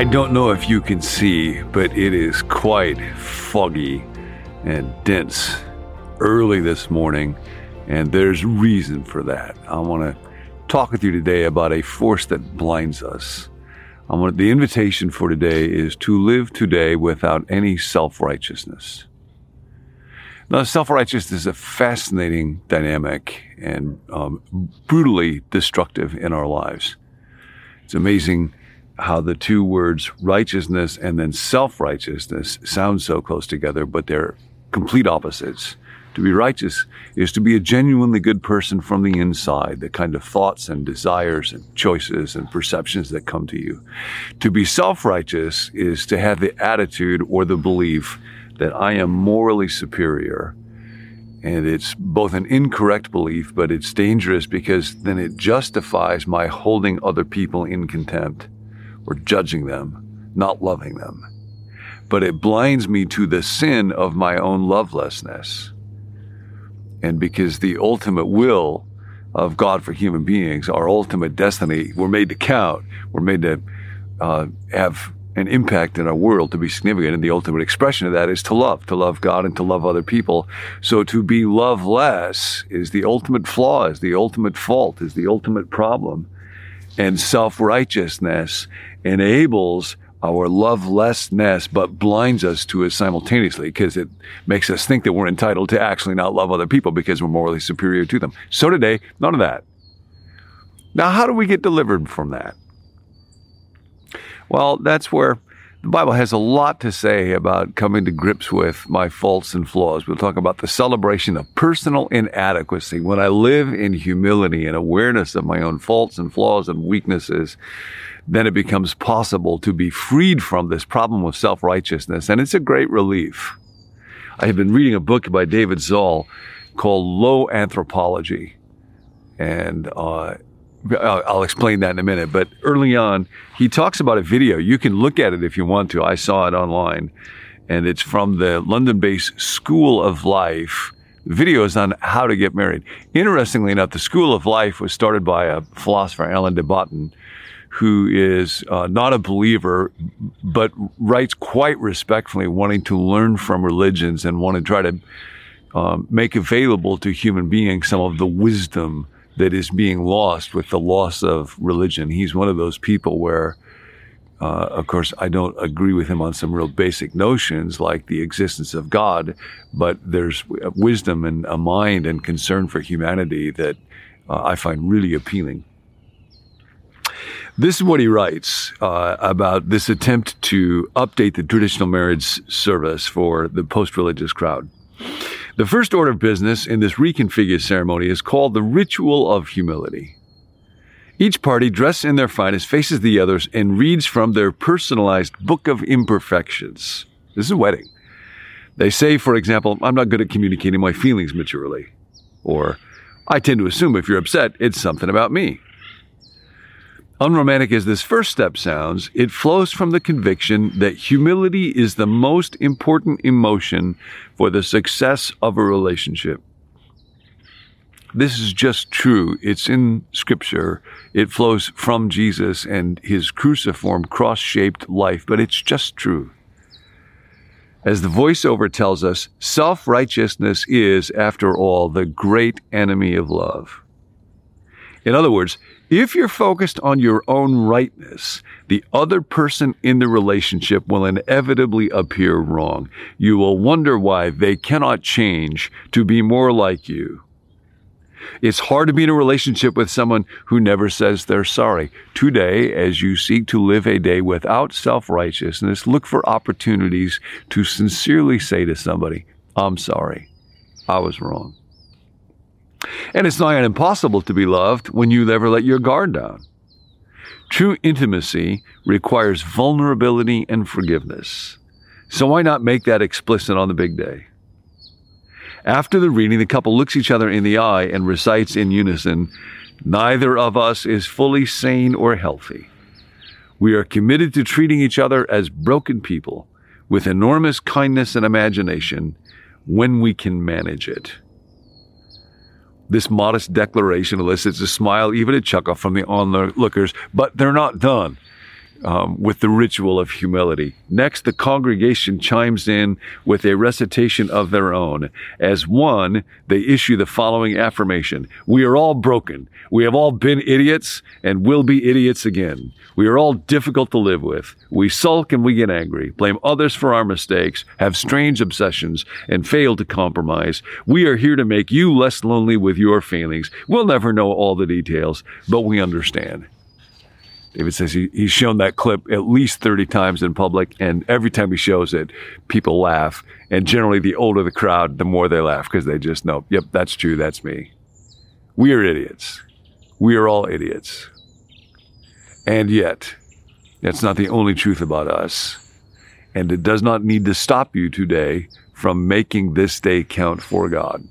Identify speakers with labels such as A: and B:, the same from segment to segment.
A: I don't know if you can see, but it is quite foggy and dense early this morning, and there's reason for that. I want to talk with you today about a force that blinds us. I want the invitation for today is to live today without any self-righteousness. Now, self-righteousness is a fascinating dynamic and um, brutally destructive in our lives. It's amazing how the two words righteousness and then self righteousness sound so close together, but they're complete opposites. To be righteous is to be a genuinely good person from the inside, the kind of thoughts and desires and choices and perceptions that come to you. To be self righteous is to have the attitude or the belief that I am morally superior. And it's both an incorrect belief, but it's dangerous because then it justifies my holding other people in contempt or judging them, not loving them. But it blinds me to the sin of my own lovelessness. And because the ultimate will of God for human beings, our ultimate destiny, we're made to count, we're made to uh, have an impact in our world to be significant. And the ultimate expression of that is to love, to love God and to love other people. So to be loveless is the ultimate flaw, is the ultimate fault, is the ultimate problem. And self righteousness enables our lovelessness, but blinds us to it simultaneously because it makes us think that we're entitled to actually not love other people because we're morally superior to them. So today, none of that. Now, how do we get delivered from that? Well, that's where the Bible has a lot to say about coming to grips with my faults and flaws. We'll talk about the celebration of personal inadequacy. When I live in humility and awareness of my own faults and flaws and weaknesses, then it becomes possible to be freed from this problem of self righteousness. And it's a great relief. I have been reading a book by David Zahl called Low Anthropology. And uh, I'll explain that in a minute. But early on, he talks about a video. You can look at it if you want to. I saw it online. And it's from the London based School of Life. The video is on how to get married. Interestingly enough, the School of Life was started by a philosopher, Alan de Botton, who is uh, not a believer, but writes quite respectfully, wanting to learn from religions and want to try to um, make available to human beings some of the wisdom that is being lost with the loss of religion. He's one of those people where, uh, of course, I don't agree with him on some real basic notions like the existence of God, but there's wisdom and a mind and concern for humanity that uh, I find really appealing. This is what he writes uh, about this attempt to update the traditional marriage service for the post religious crowd. The first order of business in this reconfigured ceremony is called the ritual of humility. Each party, dressed in their finest, faces the others and reads from their personalized book of imperfections. This is a wedding. They say, for example, I'm not good at communicating my feelings maturely. Or, I tend to assume if you're upset, it's something about me. Unromantic as this first step sounds, it flows from the conviction that humility is the most important emotion for the success of a relationship. This is just true. It's in scripture. It flows from Jesus and his cruciform cross shaped life, but it's just true. As the voiceover tells us, self righteousness is, after all, the great enemy of love. In other words, if you're focused on your own rightness, the other person in the relationship will inevitably appear wrong. You will wonder why they cannot change to be more like you. It's hard to be in a relationship with someone who never says they're sorry. Today, as you seek to live a day without self righteousness, look for opportunities to sincerely say to somebody, I'm sorry. I was wrong. And it's on impossible to be loved when you never let your guard down. True intimacy requires vulnerability and forgiveness. So why not make that explicit on the big day? After the reading, the couple looks each other in the eye and recites in unison, Neither of us is fully sane or healthy. We are committed to treating each other as broken people with enormous kindness and imagination when we can manage it. This modest declaration elicits a smile, even a chuckle from the onlookers, but they're not done. Um, with the ritual of humility. Next, the congregation chimes in with a recitation of their own. As one, they issue the following affirmation We are all broken. We have all been idiots and will be idiots again. We are all difficult to live with. We sulk and we get angry, blame others for our mistakes, have strange obsessions, and fail to compromise. We are here to make you less lonely with your feelings. We'll never know all the details, but we understand. David says he, he's shown that clip at least 30 times in public, and every time he shows it, people laugh. And generally, the older the crowd, the more they laugh because they just know, yep, that's true, that's me. We are idiots. We are all idiots. And yet, that's not the only truth about us. And it does not need to stop you today from making this day count for God.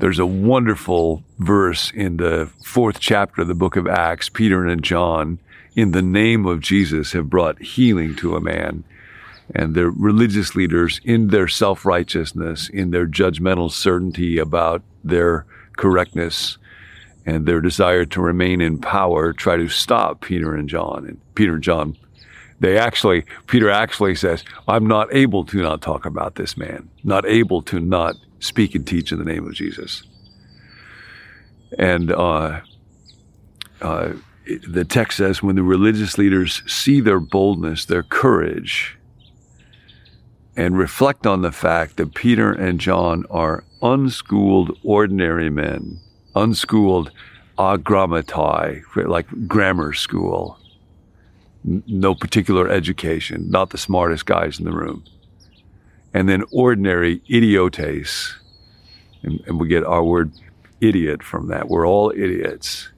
A: There's a wonderful verse in the fourth chapter of the book of Acts. Peter and John, in the name of Jesus, have brought healing to a man. And the religious leaders, in their self righteousness, in their judgmental certainty about their correctness, and their desire to remain in power, try to stop Peter and John. And Peter and John, they actually, Peter actually says, I'm not able to not talk about this man, not able to not speak and teach in the name of Jesus. And uh, uh, the text says when the religious leaders see their boldness, their courage, and reflect on the fact that Peter and John are unschooled, ordinary men, unschooled agrammatai, like grammar school, no particular education, not the smartest guys in the room and then ordinary idiotes. And, and we get our word idiot from that. We're all idiots.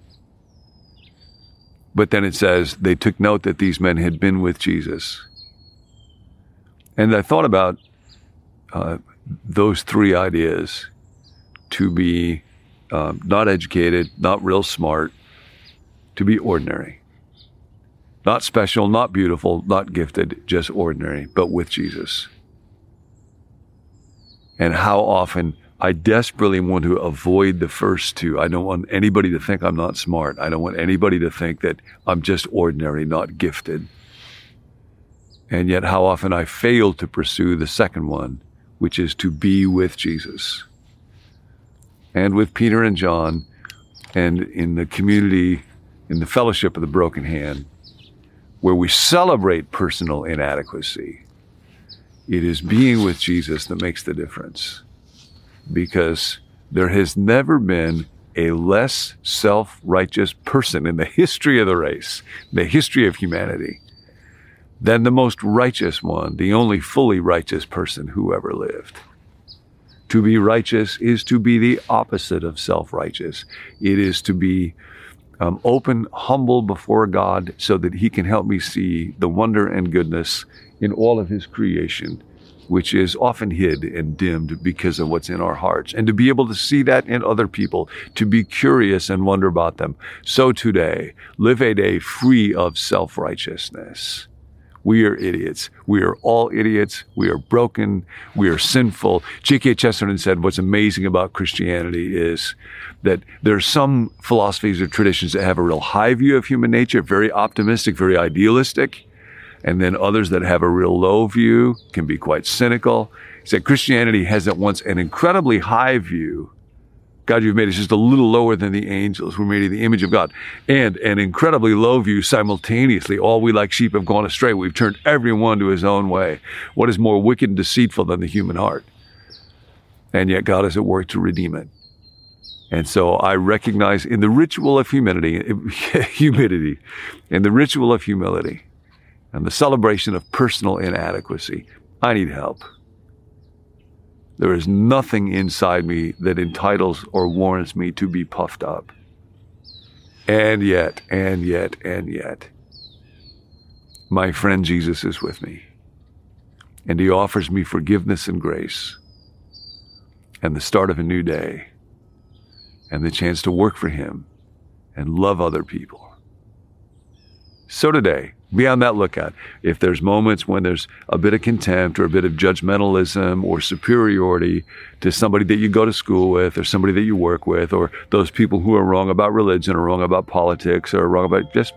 A: But then it says they took note that these men had been with Jesus. And I thought about uh, those three ideas to be uh, not educated, not real smart, to be ordinary. Not special, not beautiful, not gifted, just ordinary, but with Jesus and how often I desperately want to avoid the first two. I don't want anybody to think I'm not smart. I don't want anybody to think that I'm just ordinary, not gifted. And yet, how often I fail to pursue the second one, which is to be with Jesus. And with Peter and John, and in the community, in the fellowship of the broken hand, where we celebrate personal inadequacy it is being with Jesus that makes the difference because there has never been a less self righteous person in the history of the race, the history of humanity, than the most righteous one, the only fully righteous person who ever lived. To be righteous is to be the opposite of self righteous. It is to be um, open, humble before God so that He can help me see the wonder and goodness in all of His creation, which is often hid and dimmed because of what's in our hearts. And to be able to see that in other people, to be curious and wonder about them. So today, live a day free of self righteousness we are idiots. We are all idiots. We are broken. We are sinful. G.K. Chesterton said what's amazing about Christianity is that there are some philosophies or traditions that have a real high view of human nature, very optimistic, very idealistic, and then others that have a real low view, can be quite cynical. He said Christianity has at once an incredibly high view God, you've made us just a little lower than the angels. We're made in the image of God. And an incredibly low view simultaneously. All we like sheep have gone astray. We've turned everyone to his own way. What is more wicked and deceitful than the human heart? And yet God is at work to redeem it. And so I recognize in the ritual of humility, humility, in the ritual of humility, and the celebration of personal inadequacy, I need help. There is nothing inside me that entitles or warrants me to be puffed up. And yet, and yet, and yet, my friend Jesus is with me. And he offers me forgiveness and grace and the start of a new day and the chance to work for him and love other people. So today, be on that lookout. If there's moments when there's a bit of contempt or a bit of judgmentalism or superiority to somebody that you go to school with or somebody that you work with or those people who are wrong about religion or wrong about politics or wrong about just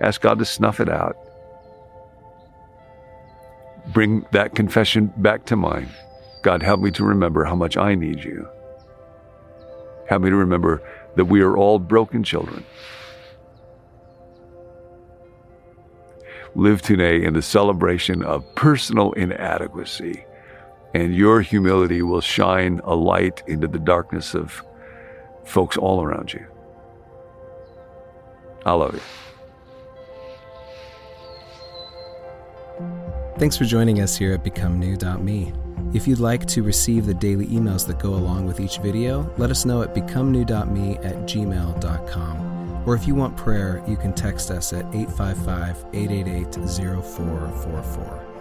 A: ask God to snuff it out. Bring that confession back to mind. God, help me to remember how much I need you. Help me to remember that we are all broken children. Live today in the celebration of personal inadequacy, and your humility will shine a light into the darkness of folks all around you. I love you.
B: Thanks for joining us here at BecomeNew.me. If you'd like to receive the daily emails that go along with each video, let us know at becomenew.me at gmail.com. Or if you want prayer, you can text us at 855 888 0444.